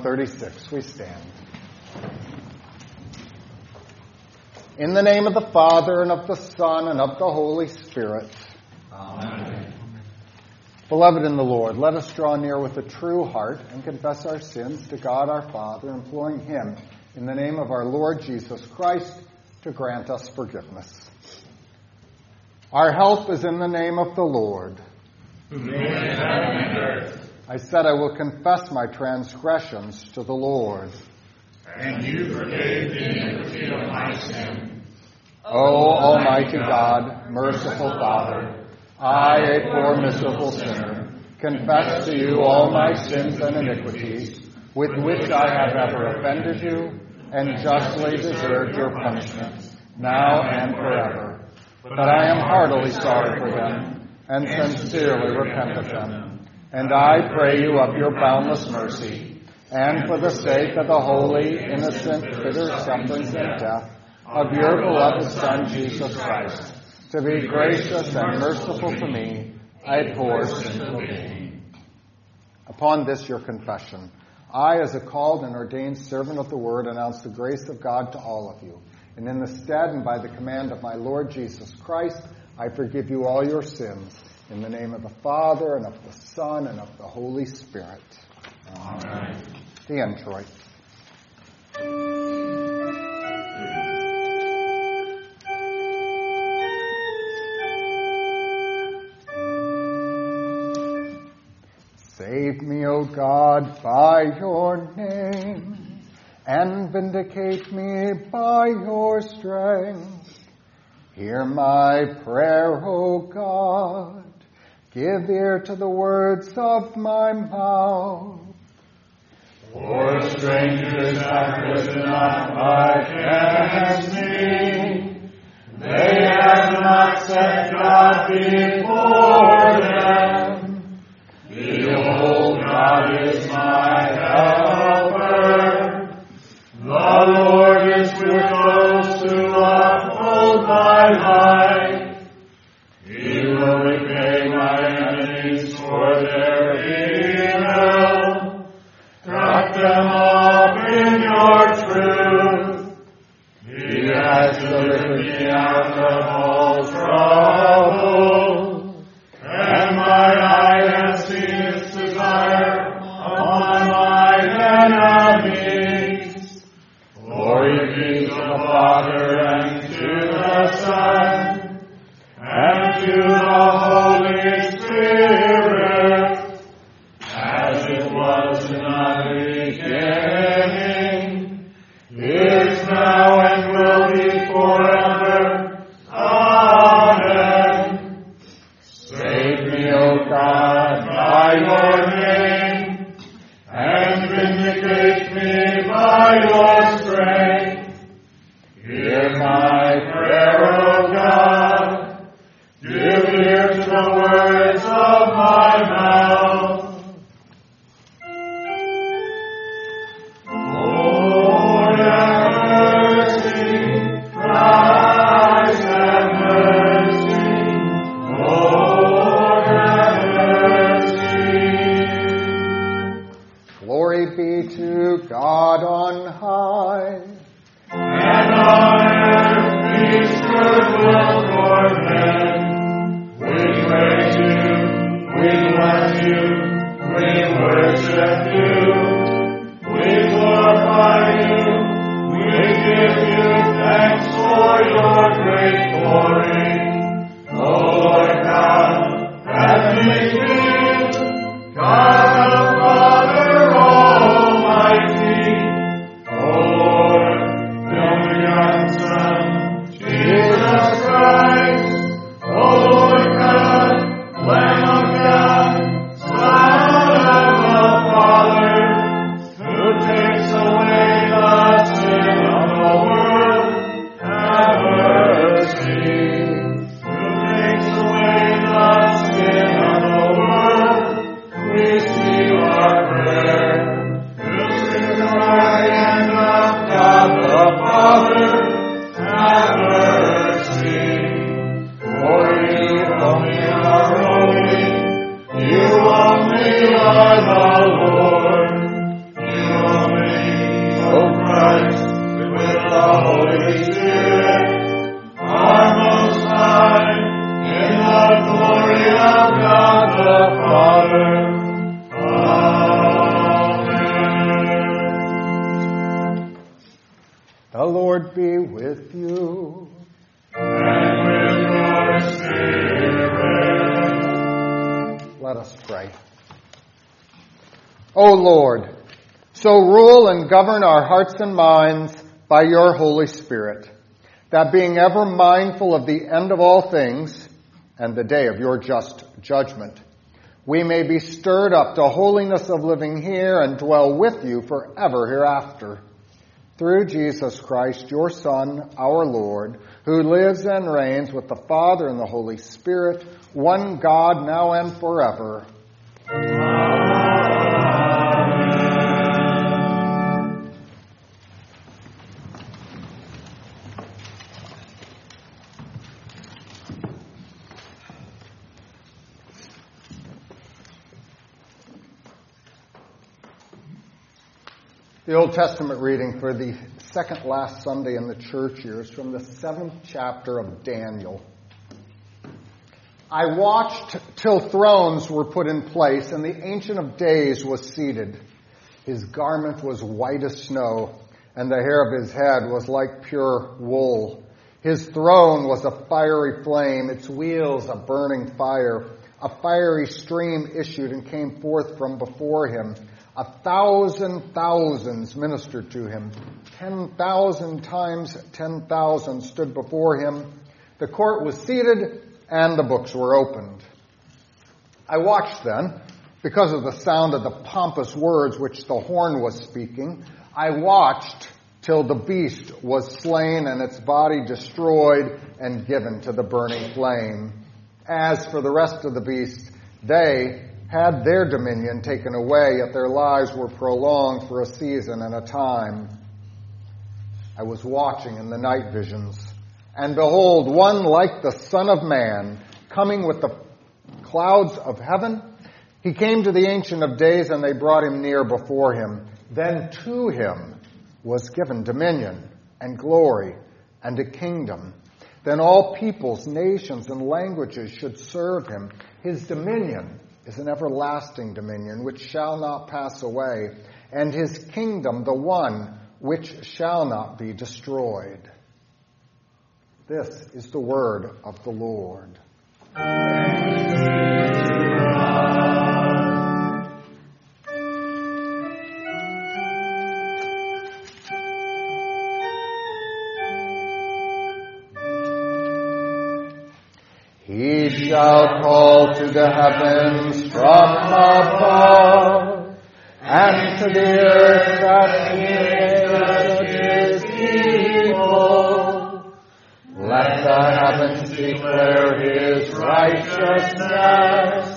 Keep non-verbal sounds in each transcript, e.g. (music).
page 136. We stand. In the name of the Father, and of the Son, and of the Holy Spirit. Amen. Beloved in the Lord, let us draw near with a true heart and confess our sins to God our Father, imploring Him, in the name of our Lord Jesus Christ, to grant us forgiveness. Our help is in the name of the Lord. Earth. I said I will confess my transgressions to the Lord. And you forgave the iniquity of my sin. O Almighty God, merciful Father, I, a poor miserable sinner, confess to you all my sins and iniquities, with which I have ever offended you, and justly deserved your punishment, now and forever. But I am heartily sorry for them, and sincerely repent of them. And I pray you of your boundless mercy, and for the sake of the holy, innocent, bitter sufferings and death, of your beloved Son, Jesus Christ, to be gracious and merciful to me, a poor sinful being. Upon this, your confession, I, as a called and ordained servant of the word, announce the grace of God to all of you. And in the stead and by the command of my Lord Jesus Christ, I forgive you all your sins. In the name of the Father, and of the Son, and of the Holy Spirit. Amen. The introit. Save me, O God, by your name, and vindicate me by your strength. Hear my prayer, O God. Give ear to the words of my mouth. For strangers have risen up against me. They have not set God before them. Behold, God is my helper. The Lord is with those be with you. And with your spirit. Let us pray. O Lord, so rule and govern our hearts and minds by your Holy Spirit, that being ever mindful of the end of all things and the day of your just judgment, we may be stirred up to holiness of living here and dwell with you forever hereafter. Through Jesus Christ, your Son, our Lord, who lives and reigns with the Father and the Holy Spirit, one God, now and forever. The Old Testament reading for the second last Sunday in the church year is from the seventh chapter of Daniel. I watched till thrones were put in place and the Ancient of Days was seated. His garment was white as snow and the hair of his head was like pure wool. His throne was a fiery flame, its wheels a burning fire. A fiery stream issued and came forth from before him. A thousand thousands ministered to him. Ten thousand times ten thousand stood before him. The court was seated and the books were opened. I watched then, because of the sound of the pompous words which the horn was speaking, I watched till the beast was slain and its body destroyed and given to the burning flame. As for the rest of the beasts, they had their dominion taken away, yet their lives were prolonged for a season and a time. I was watching in the night visions, and behold, one like the Son of Man, coming with the clouds of heaven. He came to the Ancient of Days, and they brought him near before him. Then to him was given dominion and glory and a kingdom. Then all peoples, nations, and languages should serve him. His dominion is an everlasting dominion which shall not pass away, and his kingdom the one which shall not be destroyed. This is the word of the Lord. Shall call to the heavens from above, and to the earth that he his people. Let the heavens declare his righteousness,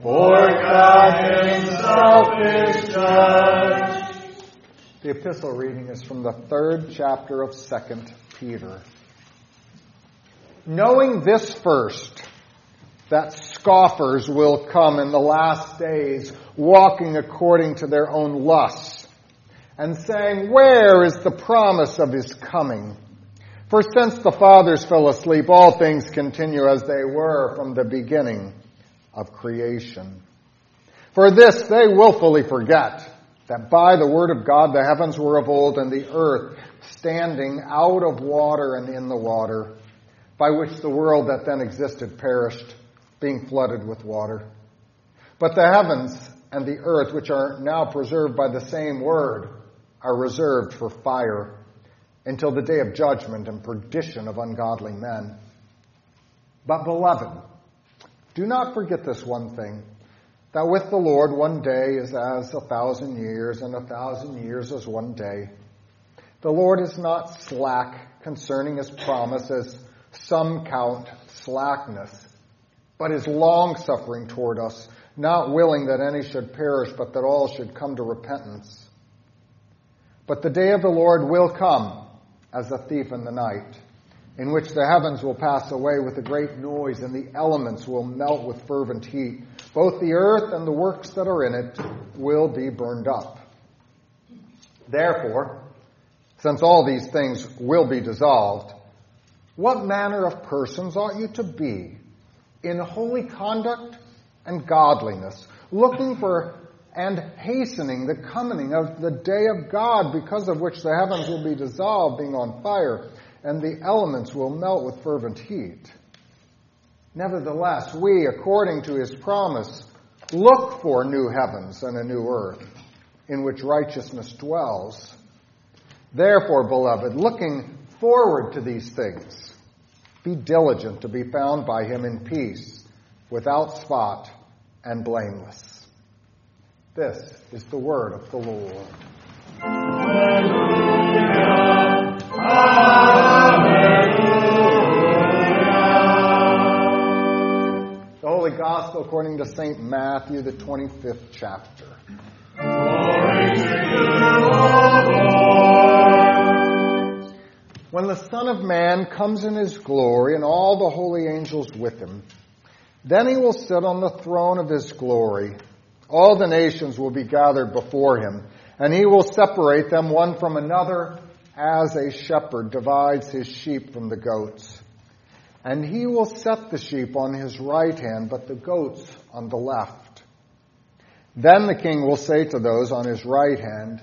for God himself is judge. The epistle reading is from the third chapter of Second Peter. Knowing this first, that scoffers will come in the last days, walking according to their own lusts, and saying, Where is the promise of his coming? For since the fathers fell asleep, all things continue as they were from the beginning of creation. For this they willfully forget that by the word of God the heavens were of old and the earth standing out of water and in the water by which the world that then existed perished, being flooded with water. But the heavens and the earth, which are now preserved by the same word, are reserved for fire until the day of judgment and perdition of ungodly men. But beloved, do not forget this one thing, that with the Lord one day is as a thousand years, and a thousand years as one day. The Lord is not slack concerning his promise, as some count slackness, but is long suffering toward us, not willing that any should perish, but that all should come to repentance. But the day of the Lord will come as a thief in the night, in which the heavens will pass away with a great noise, and the elements will melt with fervent heat. Both the earth and the works that are in it will be burned up. Therefore, since all these things will be dissolved, what manner of persons ought you to be? In holy conduct, and godliness, looking for and hastening the coming of the day of God, because of which the heavens will be dissolved, being on fire, and the elements will melt with fervent heat. Nevertheless, we, according to his promise, look for new heavens and a new earth, in which righteousness dwells. Therefore, beloved, looking forward to these things, be diligent to be found by him in peace, without spot and blameless. This is the word of the Lord. The Holy Gospel according to St. Matthew, the 25th chapter. When the Son of Man comes in his glory and all the holy angels with him, then he will sit on the throne of his glory. All the nations will be gathered before him, and he will separate them one from another as a shepherd divides his sheep from the goats. And he will set the sheep on his right hand, but the goats on the left. Then the king will say to those on his right hand,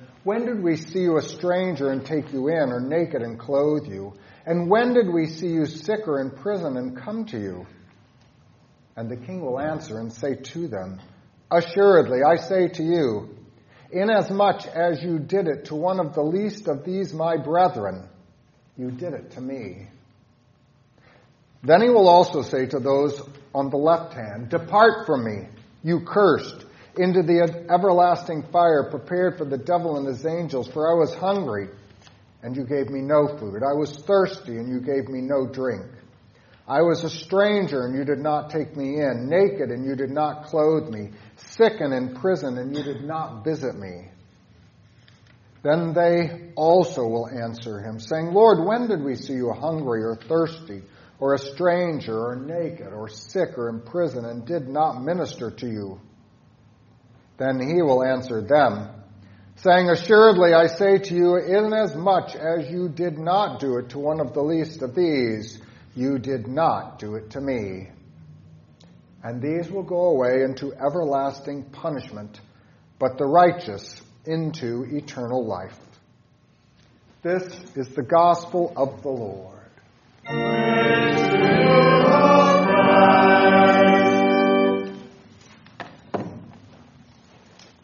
When did we see you a stranger and take you in, or naked and clothe you? And when did we see you sick or in prison and come to you? And the king will answer and say to them, Assuredly, I say to you, inasmuch as you did it to one of the least of these my brethren, you did it to me. Then he will also say to those on the left hand, Depart from me, you cursed, into the everlasting fire prepared for the devil and his angels, for I was hungry, and you gave me no food. I was thirsty, and you gave me no drink. I was a stranger, and you did not take me in, naked, and you did not clothe me sick and in prison, and you did not visit me. Then they also will answer him, saying, Lord, when did we see you hungry or thirsty, or a stranger, or naked, or sick, or in prison, and did not minister to you? Then he will answer them, saying, Assuredly I say to you, inasmuch as you did not do it to one of the least of these, you did not do it to me and these will go away into everlasting punishment, but the righteous into eternal life. This is the gospel of the Lord.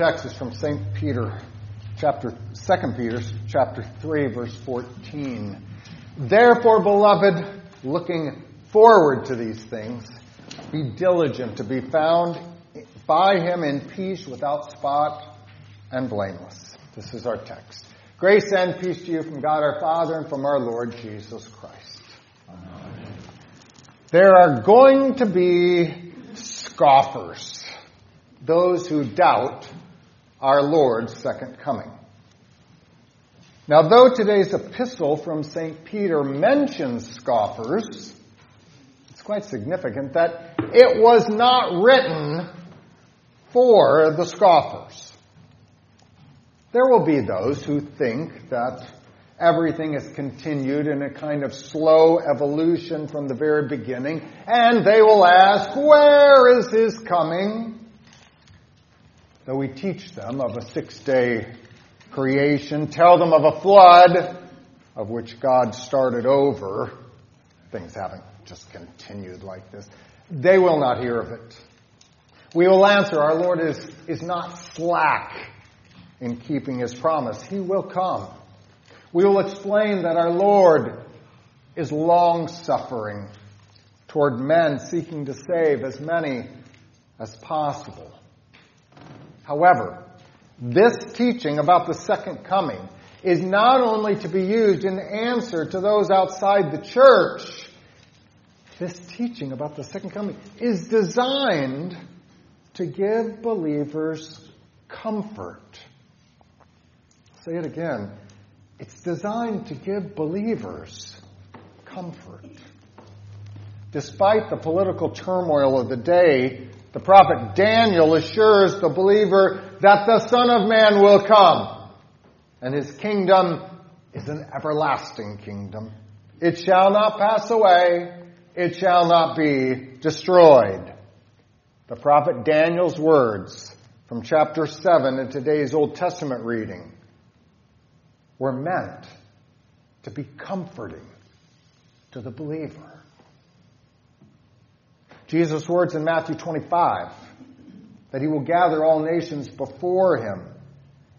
Text is from St. Peter, chapter 2 Peter, chapter 3, verse 14. Therefore, beloved, looking forward to these things, be diligent to be found by him in peace without spot and blameless. This is our text. Grace and peace to you from God our Father and from our Lord Jesus Christ. Amen. There are going to be scoffers, those who doubt our Lord's second coming. Now, though today's epistle from St. Peter mentions scoffers, it's quite significant that it was not written for the scoffers. There will be those who think that everything has continued in a kind of slow evolution from the very beginning, and they will ask, Where is his coming? Though we teach them of a six day creation, tell them of a flood of which God started over, things haven't just continued like this. They will not hear of it. We will answer, our Lord is, is not slack in keeping his promise. He will come. We will explain that our Lord is long suffering toward men seeking to save as many as possible. However, this teaching about the second coming is not only to be used in answer to those outside the church, this teaching about the second coming is designed to give believers comfort. Say it again. It's designed to give believers comfort. Despite the political turmoil of the day, the prophet Daniel assures the believer that the Son of Man will come, and his kingdom is an everlasting kingdom. It shall not pass away, it shall not be destroyed. The prophet Daniel's words from chapter 7 in today's Old Testament reading were meant to be comforting to the believer. Jesus' words in Matthew 25 that he will gather all nations before him.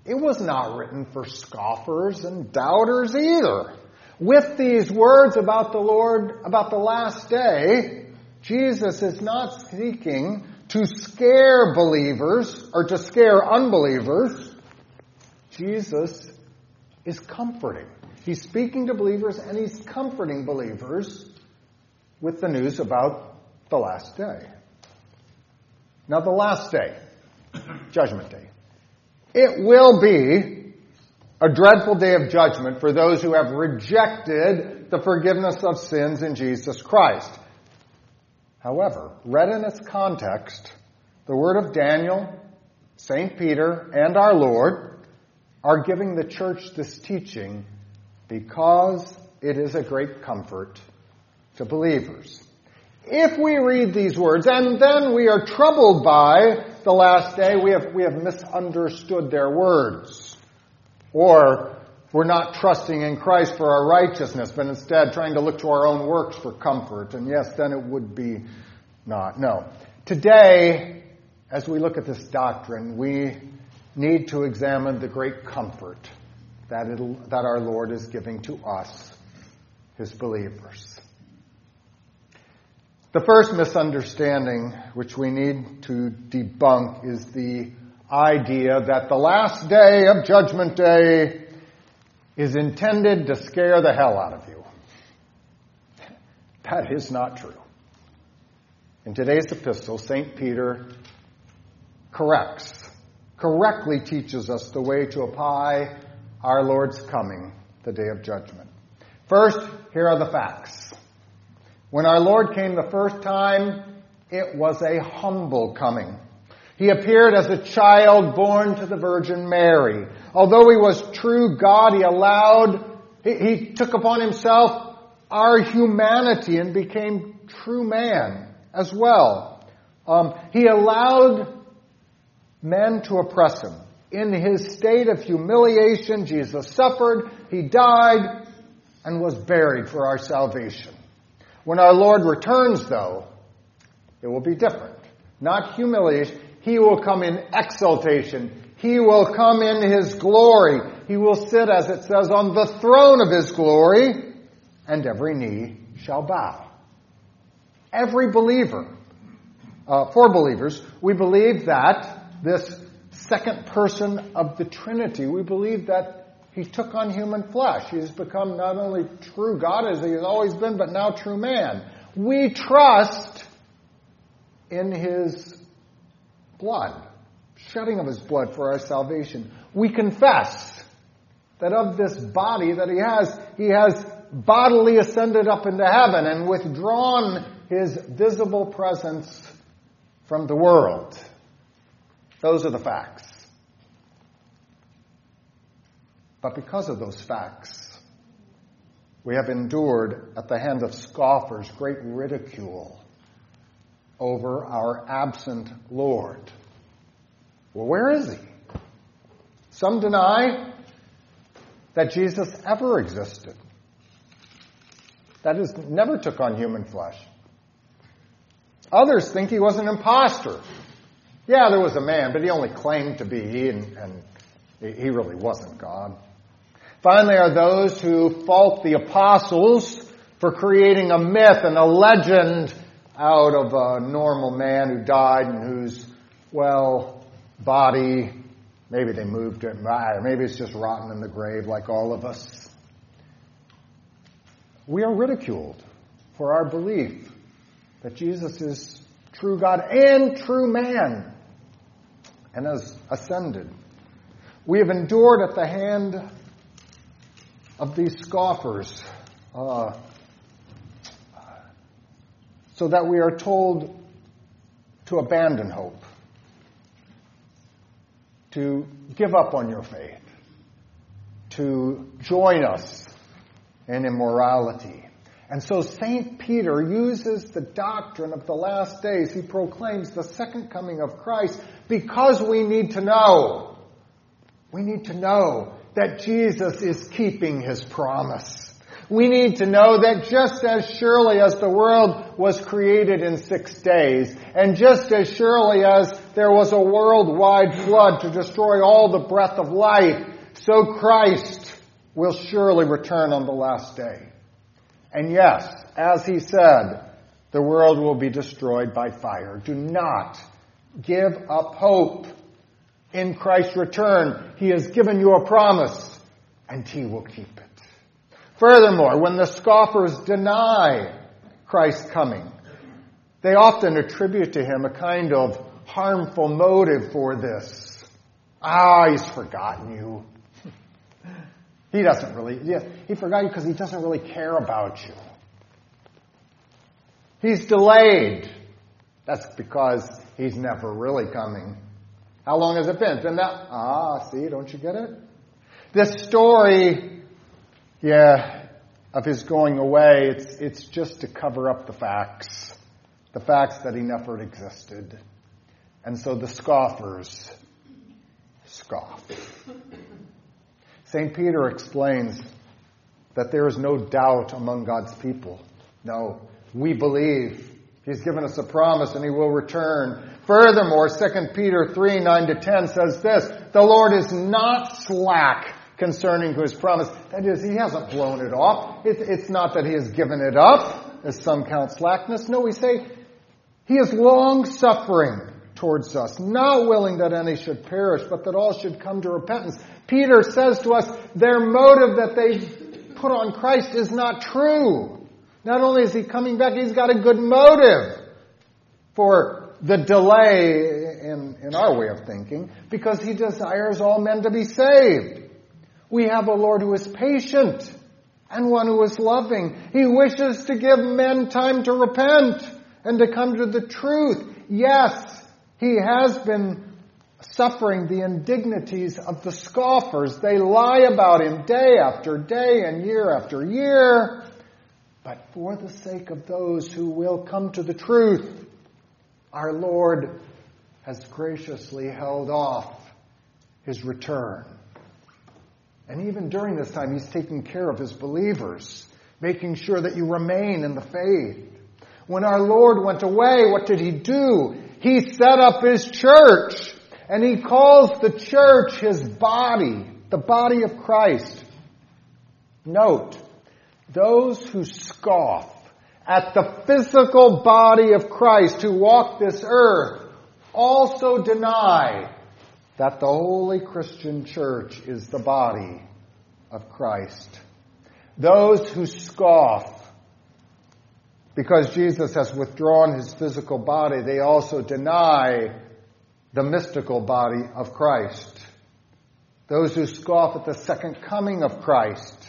It was not written for scoffers and doubters either. With these words about the Lord, about the last day, Jesus is not seeking to scare believers or to scare unbelievers. Jesus is comforting. He's speaking to believers and he's comforting believers with the news about the last day. Now, the last day, Judgment Day, it will be a dreadful day of judgment for those who have rejected the forgiveness of sins in Jesus Christ. However, read in its context, the word of Daniel, St. Peter, and our Lord are giving the church this teaching because it is a great comfort to believers. If we read these words and then we are troubled by the last day, we have, we have misunderstood their words. Or we're not trusting in Christ for our righteousness, but instead trying to look to our own works for comfort. And yes, then it would be not. No. Today, as we look at this doctrine, we need to examine the great comfort that, that our Lord is giving to us, his believers. The first misunderstanding which we need to debunk is the idea that the last day of Judgment Day is intended to scare the hell out of you. That is not true. In today's epistle, St. Peter corrects correctly teaches us the way to apply our Lord's coming, the day of judgment. First, here are the facts. When our Lord came the first time, it was a humble coming. He appeared as a child born to the Virgin Mary. Although he was true God, he allowed, he, he took upon himself our humanity and became true man as well. Um, he allowed men to oppress him. In his state of humiliation, Jesus suffered, he died, and was buried for our salvation. When our Lord returns, though, it will be different. Not humiliation. He will come in exaltation. He will come in His glory. He will sit, as it says, on the throne of His glory, and every knee shall bow. Every believer, uh, for believers, we believe that this second person of the Trinity, we believe that He took on human flesh. He has become not only true God as He has always been, but now true man. We trust in His blood, shedding of His blood for our salvation. We confess that of this body that He has, He has bodily ascended up into heaven and withdrawn His visible presence from the world. Those are the facts. But because of those facts, we have endured at the hand of scoffers great ridicule over our absent Lord. Well, where is he? Some deny that Jesus ever existed. That is, never took on human flesh. Others think he was an impostor. Yeah, there was a man, but he only claimed to be, and, and he really wasn't God. Finally, are those who fault the apostles for creating a myth and a legend out of a normal man who died and whose, well, body, maybe they moved it, or maybe it's just rotten in the grave like all of us. We are ridiculed for our belief that Jesus is true God and true man and has ascended. We have endured at the hand of these scoffers uh, so that we are told to abandon hope, to give up on your faith, to join us in immorality. And so St. Peter uses the doctrine of the last days. He proclaims the second coming of Christ because we need to know. We need to know that Jesus is keeping his promise. We need to know that just as surely as the world was created in six days, and just as surely as there was a worldwide flood to destroy all the breath of life, so Christ will surely return on the last day. And yes, as he said, the world will be destroyed by fire. Do not give up hope in Christ's return. He has given you a promise, and he will keep it. Furthermore, when the scoffers deny Christ's coming, they often attribute to him a kind of harmful motive for this. Ah, he's forgotten you. (laughs) he doesn't really, yeah, he forgot you because he doesn't really care about you. He's delayed. That's because he's never really coming. How long has it been? It's been that, ah, see, don't you get it? This story, yeah, of his going away, it's, it's just to cover up the facts. The facts that he never existed. And so the scoffers scoff. St. Peter explains that there is no doubt among God's people. No, we believe. He's given us a promise and he will return. Furthermore, 2 Peter 3, 9 to 10 says this, the Lord is not slack concerning his promise. That is, he hasn't blown it off. it's not that he has given it up, as some count slackness. No, we say he is long suffering towards us, not willing that any should perish, but that all should come to repentance. Peter says to us, their motive that they put on Christ is not true. Not only is he coming back, he's got a good motive for the delay in, in our way of thinking, because he desires all men to be saved. We have a Lord who is patient and one who is loving. He wishes to give men time to repent and to come to the truth. Yes, he has been suffering the indignities of the scoffers. They lie about him day after day and year after year. But for the sake of those who will come to the truth, our Lord has graciously held off his return. And even during this time, he's taking care of his believers, making sure that you remain in the faith. When our Lord went away, what did he do? He set up His church, and He calls the church His body, the body of Christ. Note, those who scoff at the physical body of Christ who walk this earth also deny that the holy Christian church is the body of Christ. Those who scoff because Jesus has withdrawn his physical body, they also deny the mystical body of Christ. Those who scoff at the second coming of Christ,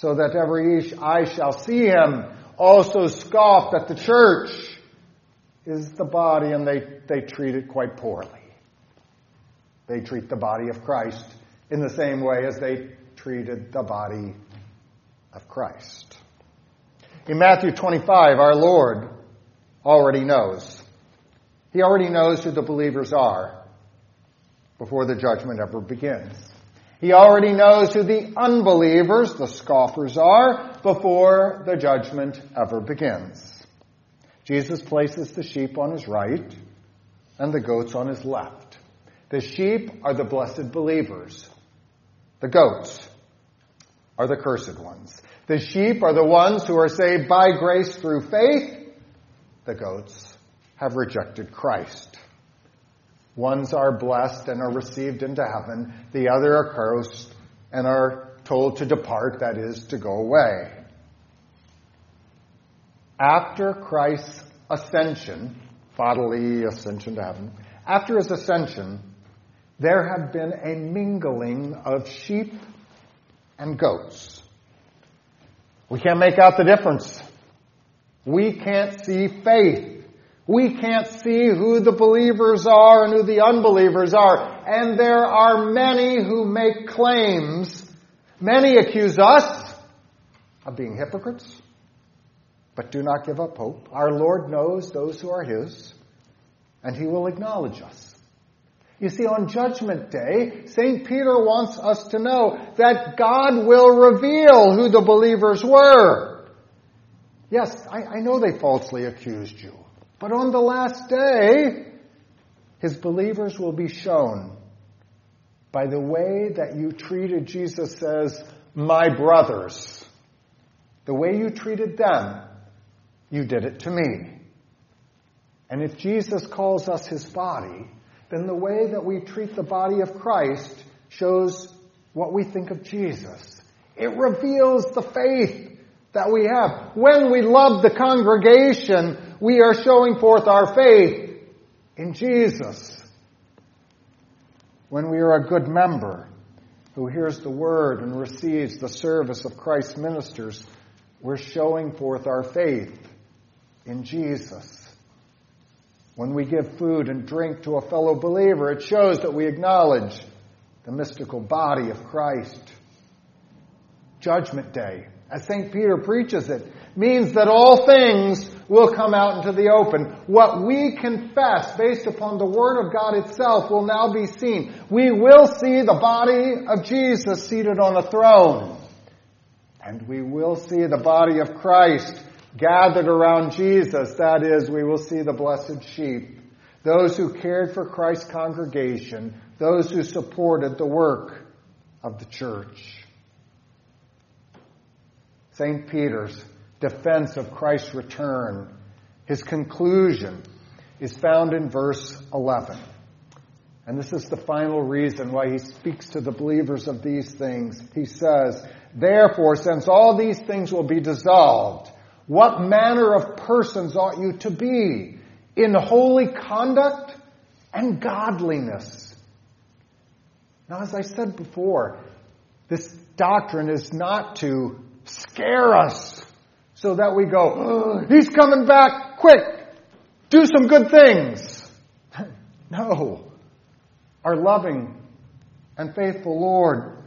so that every eye shall see him, also scoff that the church is the body and they, they treat it quite poorly. They treat the body of Christ in the same way as they treated the body of Christ. In Matthew 25, our Lord already knows. He already knows who the believers are before the judgment ever begins. He already knows who the unbelievers, the scoffers, are before the judgment ever begins. Jesus places the sheep on his right and the goats on his left. The sheep are the blessed believers. The goats are the cursed ones. The sheep are the ones who are saved by grace through faith. The goats have rejected Christ. Ones are blessed and are received into heaven. The other are cursed and are told to depart, that is, to go away. After Christ's ascension, bodily ascension to heaven, after his ascension, there have been a mingling of sheep and goats. We can't make out the difference. We can't see faith. We can't see who the believers are and who the unbelievers are. And there are many who make claims. Many accuse us of being hypocrites. But do not give up hope. Our Lord knows those who are His, and He will acknowledge us. You see, on Judgment Day, St. Peter wants us to know that God will reveal who the believers were. Yes, I, I, know they falsely accused you. But on the last day, his believers will be shown by the way that you treated, Jesus says, my brothers. The way you treated them, you did it to me. And if Jesus calls us his body, then the way that we treat the body of Christ shows what we think of Jesus. It reveals the faith that we have. When we love the congregation, we are showing forth our faith in Jesus. When we are a good member who hears the word and receives the service of Christ's ministers, we're showing forth our faith in Jesus. When we give food and drink to a fellow believer, it shows that we acknowledge the mystical body of Christ. Judgment Day, as St. Peter preaches it, means that all things will come out into the open. What we confess based upon the Word of God itself will now be seen. We will see the body of Jesus seated on a throne. And we will see the body of Christ gathered around Jesus, that is, we will see the blessed sheep, those who cared for Christ's congregation, those who supported the work of the church. St. Peter's defense of Christ's return, his conclusion, is found in verse 11. And this is the final reason why he speaks to the believers of these things. He says, Therefore, since all these things will be dissolved, what manner of persons ought you to be in holy conduct and godliness? Now, as I said before, this doctrine is not to scare us so that we go, oh, he's coming back, quick, do some good things. (laughs) no. Our loving and faithful Lord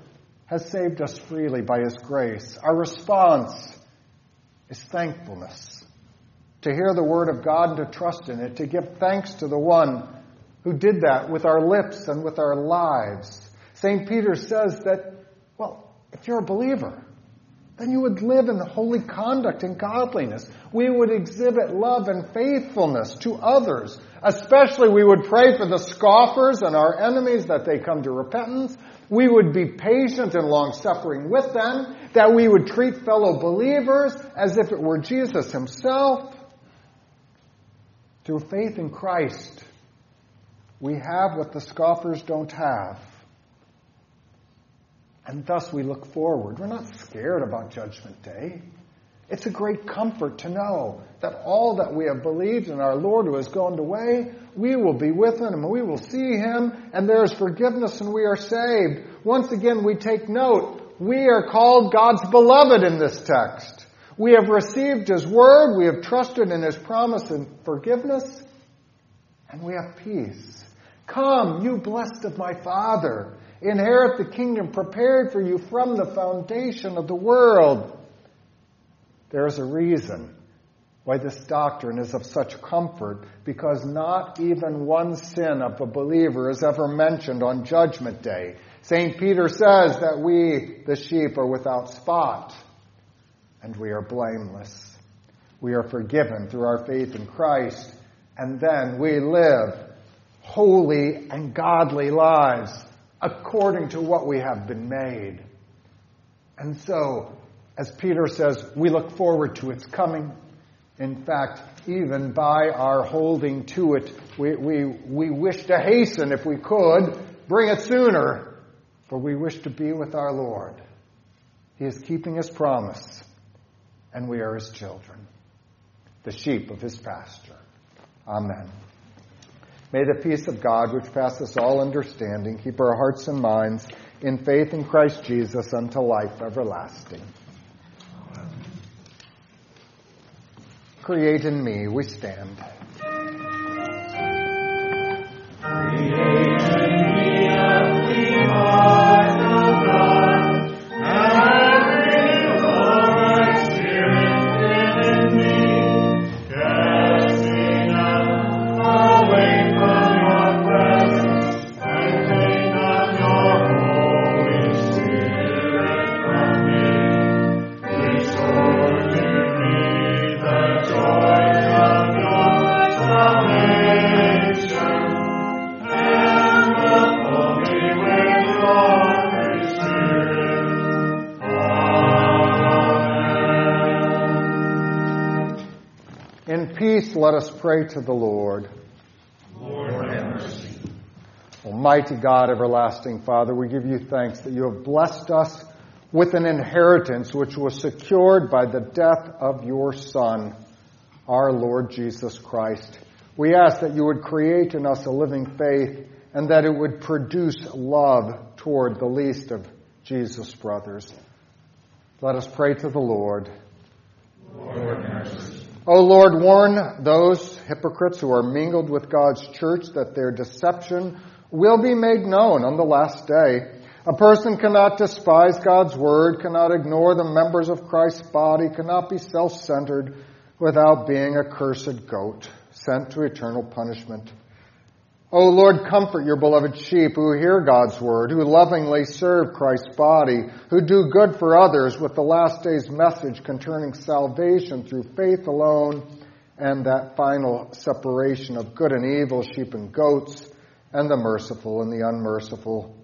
has saved us freely by his grace. Our response is thankfulness. To hear the Word of God and to trust in it, to give thanks to the one who did that with our lips and with our lives. St. Peter says that, well, if you're a believer, then you would live in holy conduct and godliness. We would exhibit love and faithfulness to others. Especially we would pray for the scoffers and our enemies that they come to repentance. We would be patient and long suffering with them. That we would treat fellow believers as if it were Jesus himself. Through faith in Christ, we have what the scoffers don't have. And thus we look forward. We're not scared about Judgment Day. It's a great comfort to know that all that we have believed in our Lord who has gone away, we will be with him and we will see him and there is forgiveness and we are saved. Once again, we take note. We are called God's beloved in this text. We have received his word. We have trusted in his promise and forgiveness and we have peace. Come, you blessed of my Father. Inherit the kingdom prepared for you from the foundation of the world. There is a reason why this doctrine is of such comfort because not even one sin of a believer is ever mentioned on Judgment Day. St. Peter says that we, the sheep, are without spot and we are blameless. We are forgiven through our faith in Christ and then we live holy and godly lives according to what we have been made. And so, as Peter says, we look forward to its coming. In fact, even by our holding to it, we, we, we wish to hasten, if we could, bring it sooner, for we wish to be with our Lord. He is keeping his promise, and we are his children, the sheep of his pasture. Amen. May the peace of God, which passes all understanding, keep our hearts and minds in faith in Christ Jesus unto life everlasting. Create in me, we stand. Let us pray to the Lord. Lord, have mercy. Almighty God, everlasting Father, we give you thanks that you have blessed us with an inheritance which was secured by the death of your Son, our Lord Jesus Christ. We ask that you would create in us a living faith and that it would produce love toward the least of Jesus' brothers. Let us pray to the Lord. Lord, have mercy. O Lord, warn those hypocrites who are mingled with God's church that their deception will be made known on the last day. A person cannot despise God's word, cannot ignore the members of Christ's body, cannot be self-centered without being a cursed goat sent to eternal punishment. O Lord, comfort your beloved sheep who hear God's word, who lovingly serve Christ's body, who do good for others with the last day's message concerning salvation through faith alone and that final separation of good and evil, sheep and goats, and the merciful and the unmerciful.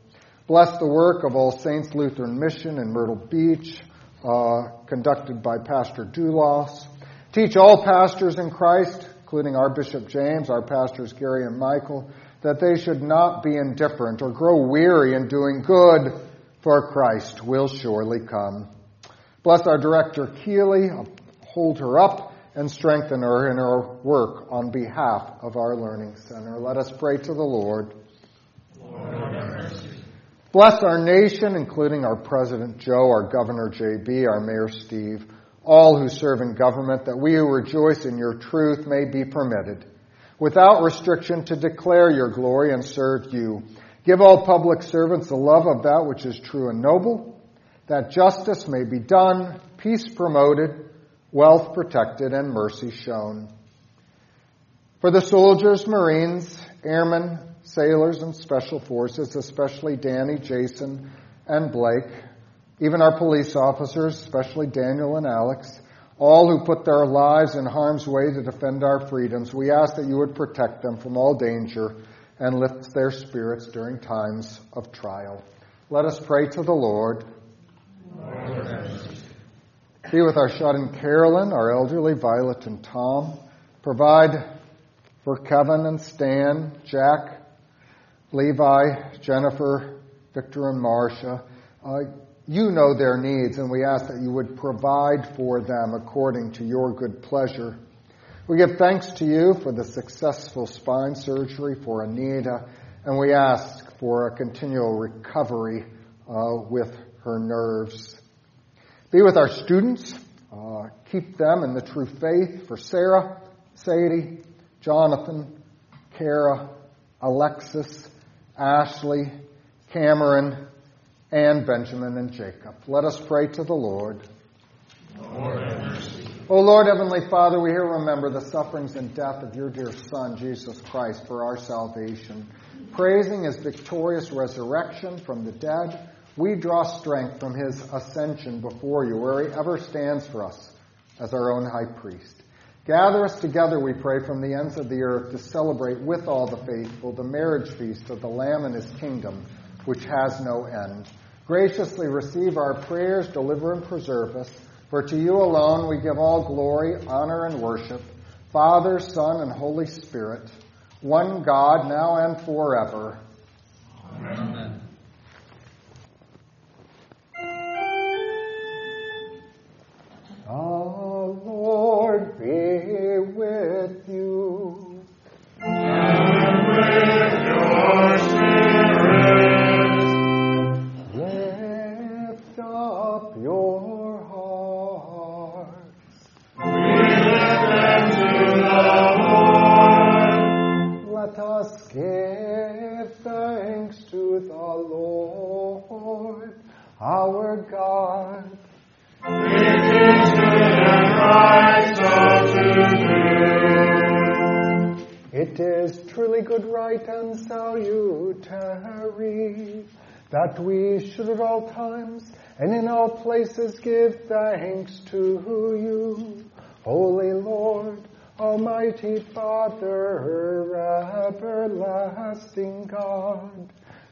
Bless the work of All Saints Lutheran Mission in Myrtle Beach, uh, conducted by Pastor Doulos. Teach all pastors in Christ, including our Bishop James, our pastors Gary and Michael, that they should not be indifferent or grow weary in doing good, for Christ will surely come. Bless our director Keeley, hold her up and strengthen her in her work on behalf of our learning center. Let us pray to the Lord. Lord. Bless our nation, including our President Joe, our Governor JB, our Mayor Steve, all who serve in government, that we who rejoice in your truth may be permitted, without restriction, to declare your glory and serve you. Give all public servants the love of that which is true and noble, that justice may be done, peace promoted, wealth protected, and mercy shown. For the soldiers, Marines, airmen, sailors, and special forces, especially Danny, Jason, and Blake, even our police officers, especially Daniel and Alex, all who put their lives in harm's way to defend our freedoms. We ask that you would protect them from all danger and lift their spirits during times of trial. Let us pray to the Lord. Be with our shut in Carolyn, our elderly Violet and Tom. Provide for Kevin and Stan, Jack, Levi, Jennifer, Victor, and Marcia. Uh, you know their needs, and we ask that you would provide for them according to your good pleasure. We give thanks to you for the successful spine surgery for Anita, and we ask for a continual recovery uh, with her nerves. Be with our students. Uh, keep them in the true faith for Sarah, Sadie, Jonathan, Kara, Alexis, Ashley, Cameron, and Benjamin and Jacob. Let us pray to the Lord. Lord o Lord, Heavenly Father, we here remember the sufferings and death of your dear Son, Jesus Christ, for our salvation. Praising his victorious resurrection from the dead, we draw strength from his ascension before you, where he ever stands for us as our own high priest. Gather us together, we pray, from the ends of the earth to celebrate with all the faithful the marriage feast of the Lamb and his kingdom, which has no end. Graciously receive our prayers, deliver and preserve us. For to you alone we give all glory, honor, and worship, Father, Son, and Holy Spirit, one God, now and forever. Amen. That we should at all times and in all places give thanks to you, Holy Lord, Almighty Father, everlasting God,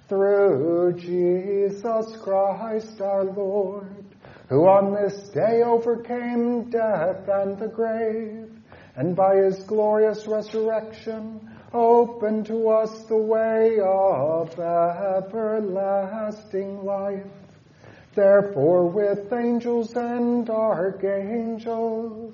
through Jesus Christ our Lord, who on this day overcame death and the grave, and by his glorious resurrection Open to us the way of everlasting life. Therefore, with angels and archangels,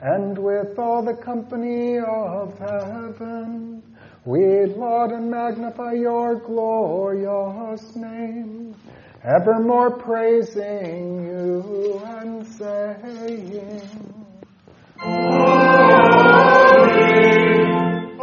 and with all the company of heaven, we laud and magnify your glorious name, evermore praising you and saying,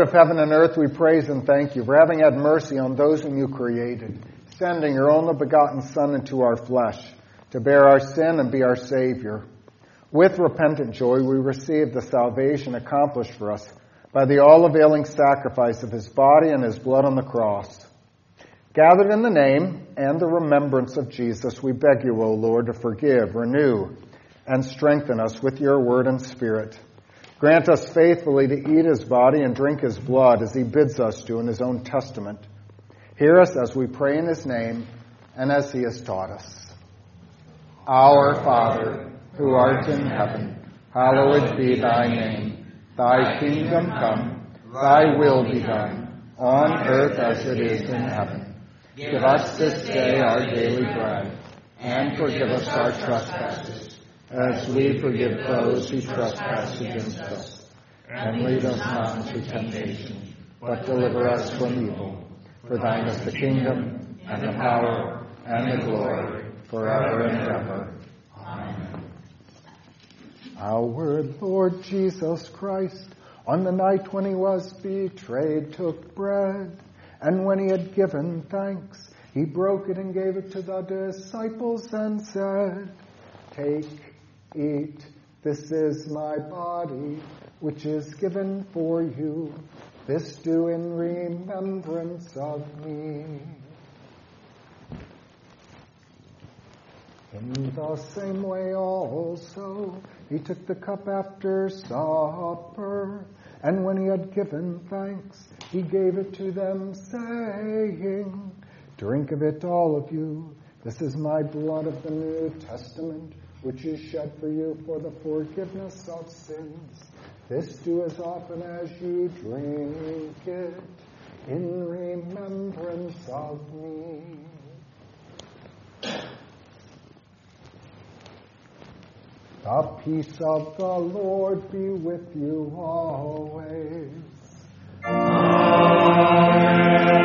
heaven and earth, we praise and thank you for having had mercy on those whom you created, sending your only begotten Son into our flesh to bear our sin and be our Savior. With repentant joy, we receive the salvation accomplished for us by the all availing sacrifice of his body and his blood on the cross. Gathered in the name and the remembrance of Jesus, we beg you, O Lord, to forgive, renew, and strengthen us with your word and spirit Grant us faithfully to eat his body and drink his blood as he bids us do in his own testament. Hear us as we pray in his name and as he has taught us. Our Father, who art in heaven, hallowed be thy name. Thy kingdom come, thy will be done, on earth as it is in heaven. Give us this day our daily bread and forgive us our trespasses, as we forgive those who trespass against us. And lead us not into temptation, but deliver us from evil. For thine is the kingdom, and the power, and the glory, forever and ever. Amen. Our Lord Jesus Christ, on the night when he was betrayed, took bread, and when he had given thanks, he broke it and gave it to the disciples and said, Take, eat, this is my body, which is given for you. This do in remembrance of me. In the same way also, he took the cup after supper, and when he had given thanks, he gave it to them, saying, Drink of it, all of you. This is my blood of the New Testament, which is shed for you for the forgiveness of sins. This do as often as you drink it in remembrance of me. The peace of the Lord be with you always. Amen.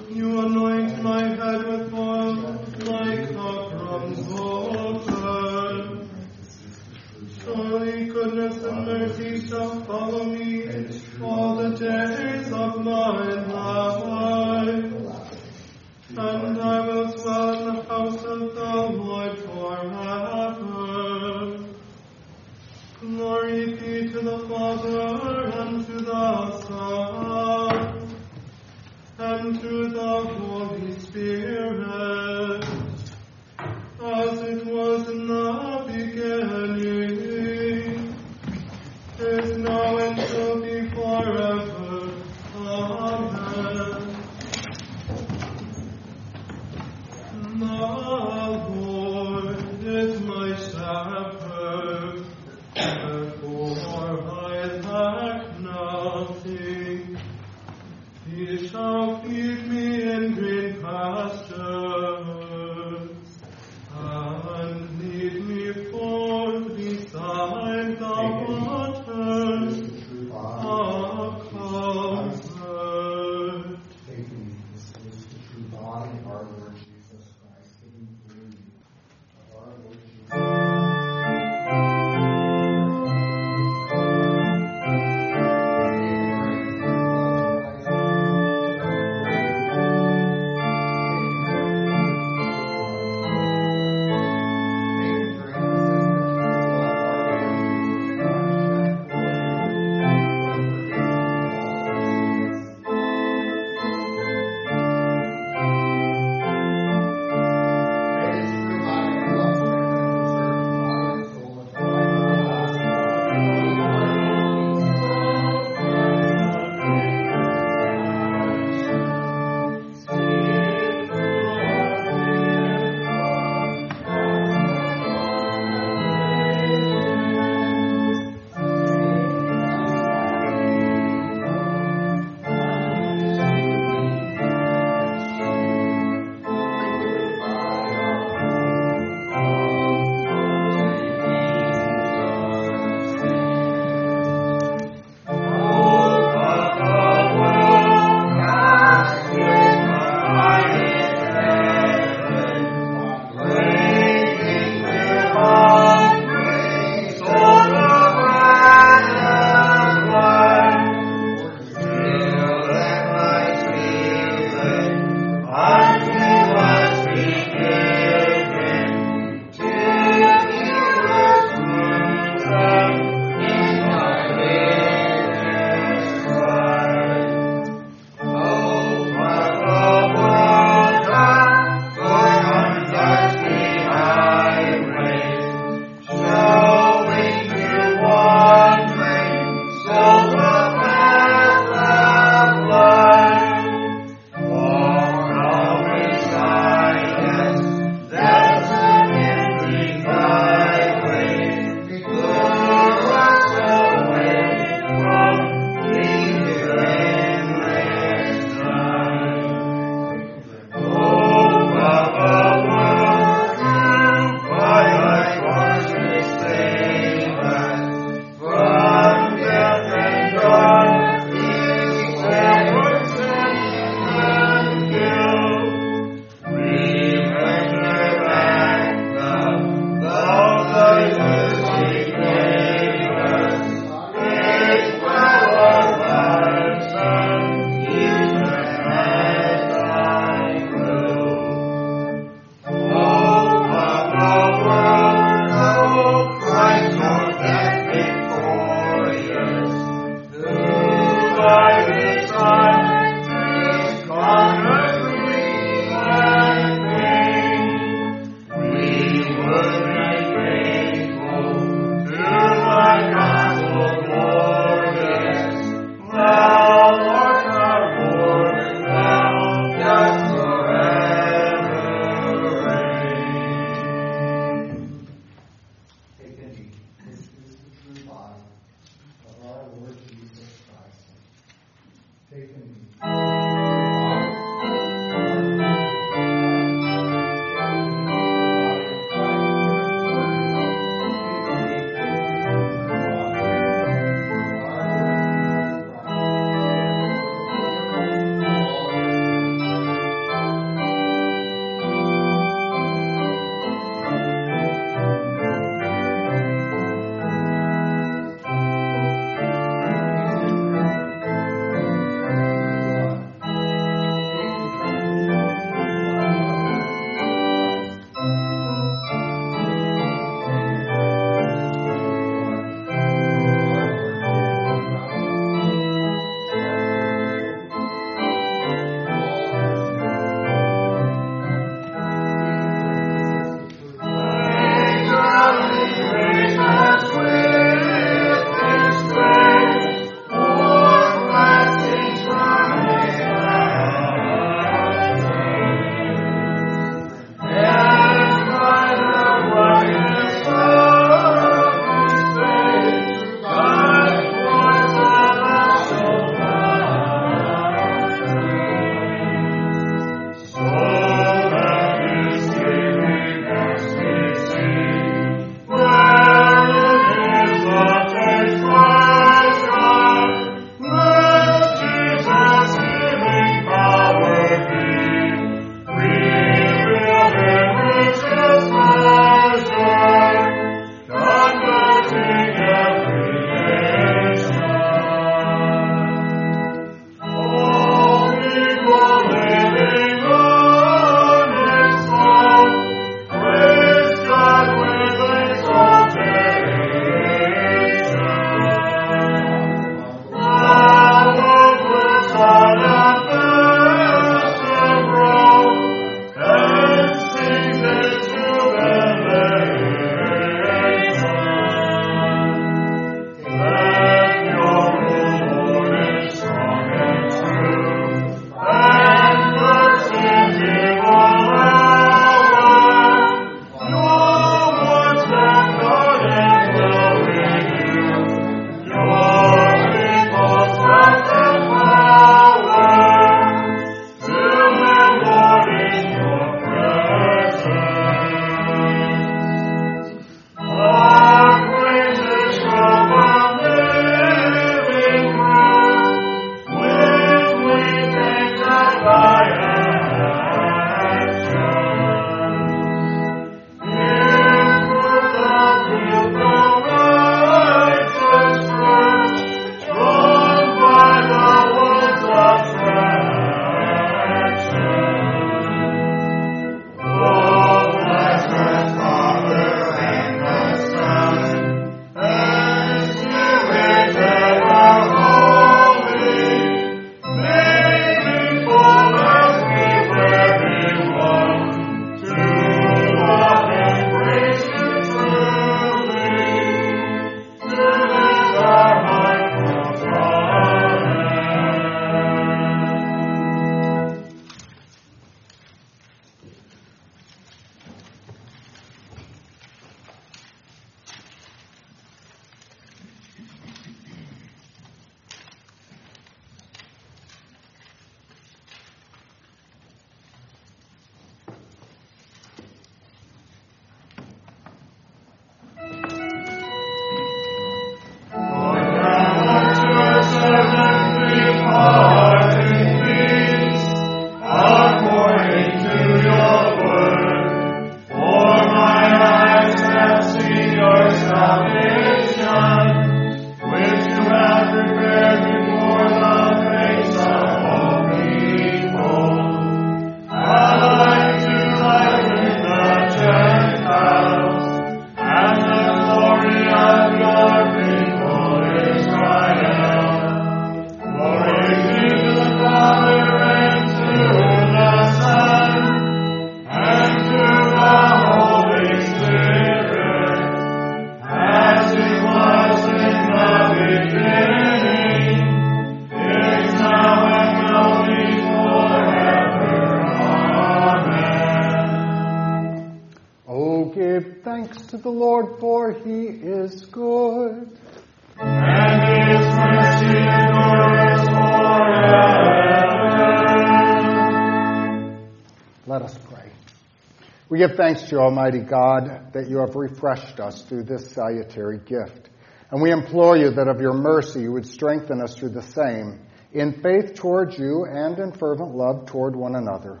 Give thanks to Almighty God, that you have refreshed us through this salutary gift. And we implore you that of your mercy you would strengthen us through the same, in faith towards you and in fervent love toward one another.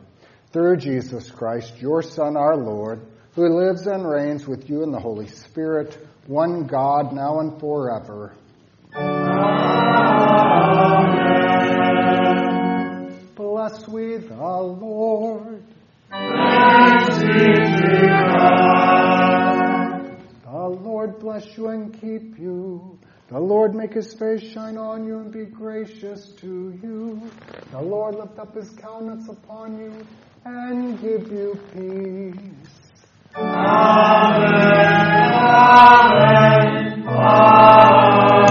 Through Jesus Christ, your Son, our Lord, who lives and reigns with you in the Holy Spirit, one God, now and forever. Amen. Bless we the Lord. The Lord bless you and keep you. The Lord make his face shine on you and be gracious to you. The Lord lift up his countenance upon you and give you peace. Amen. Amen. Amen.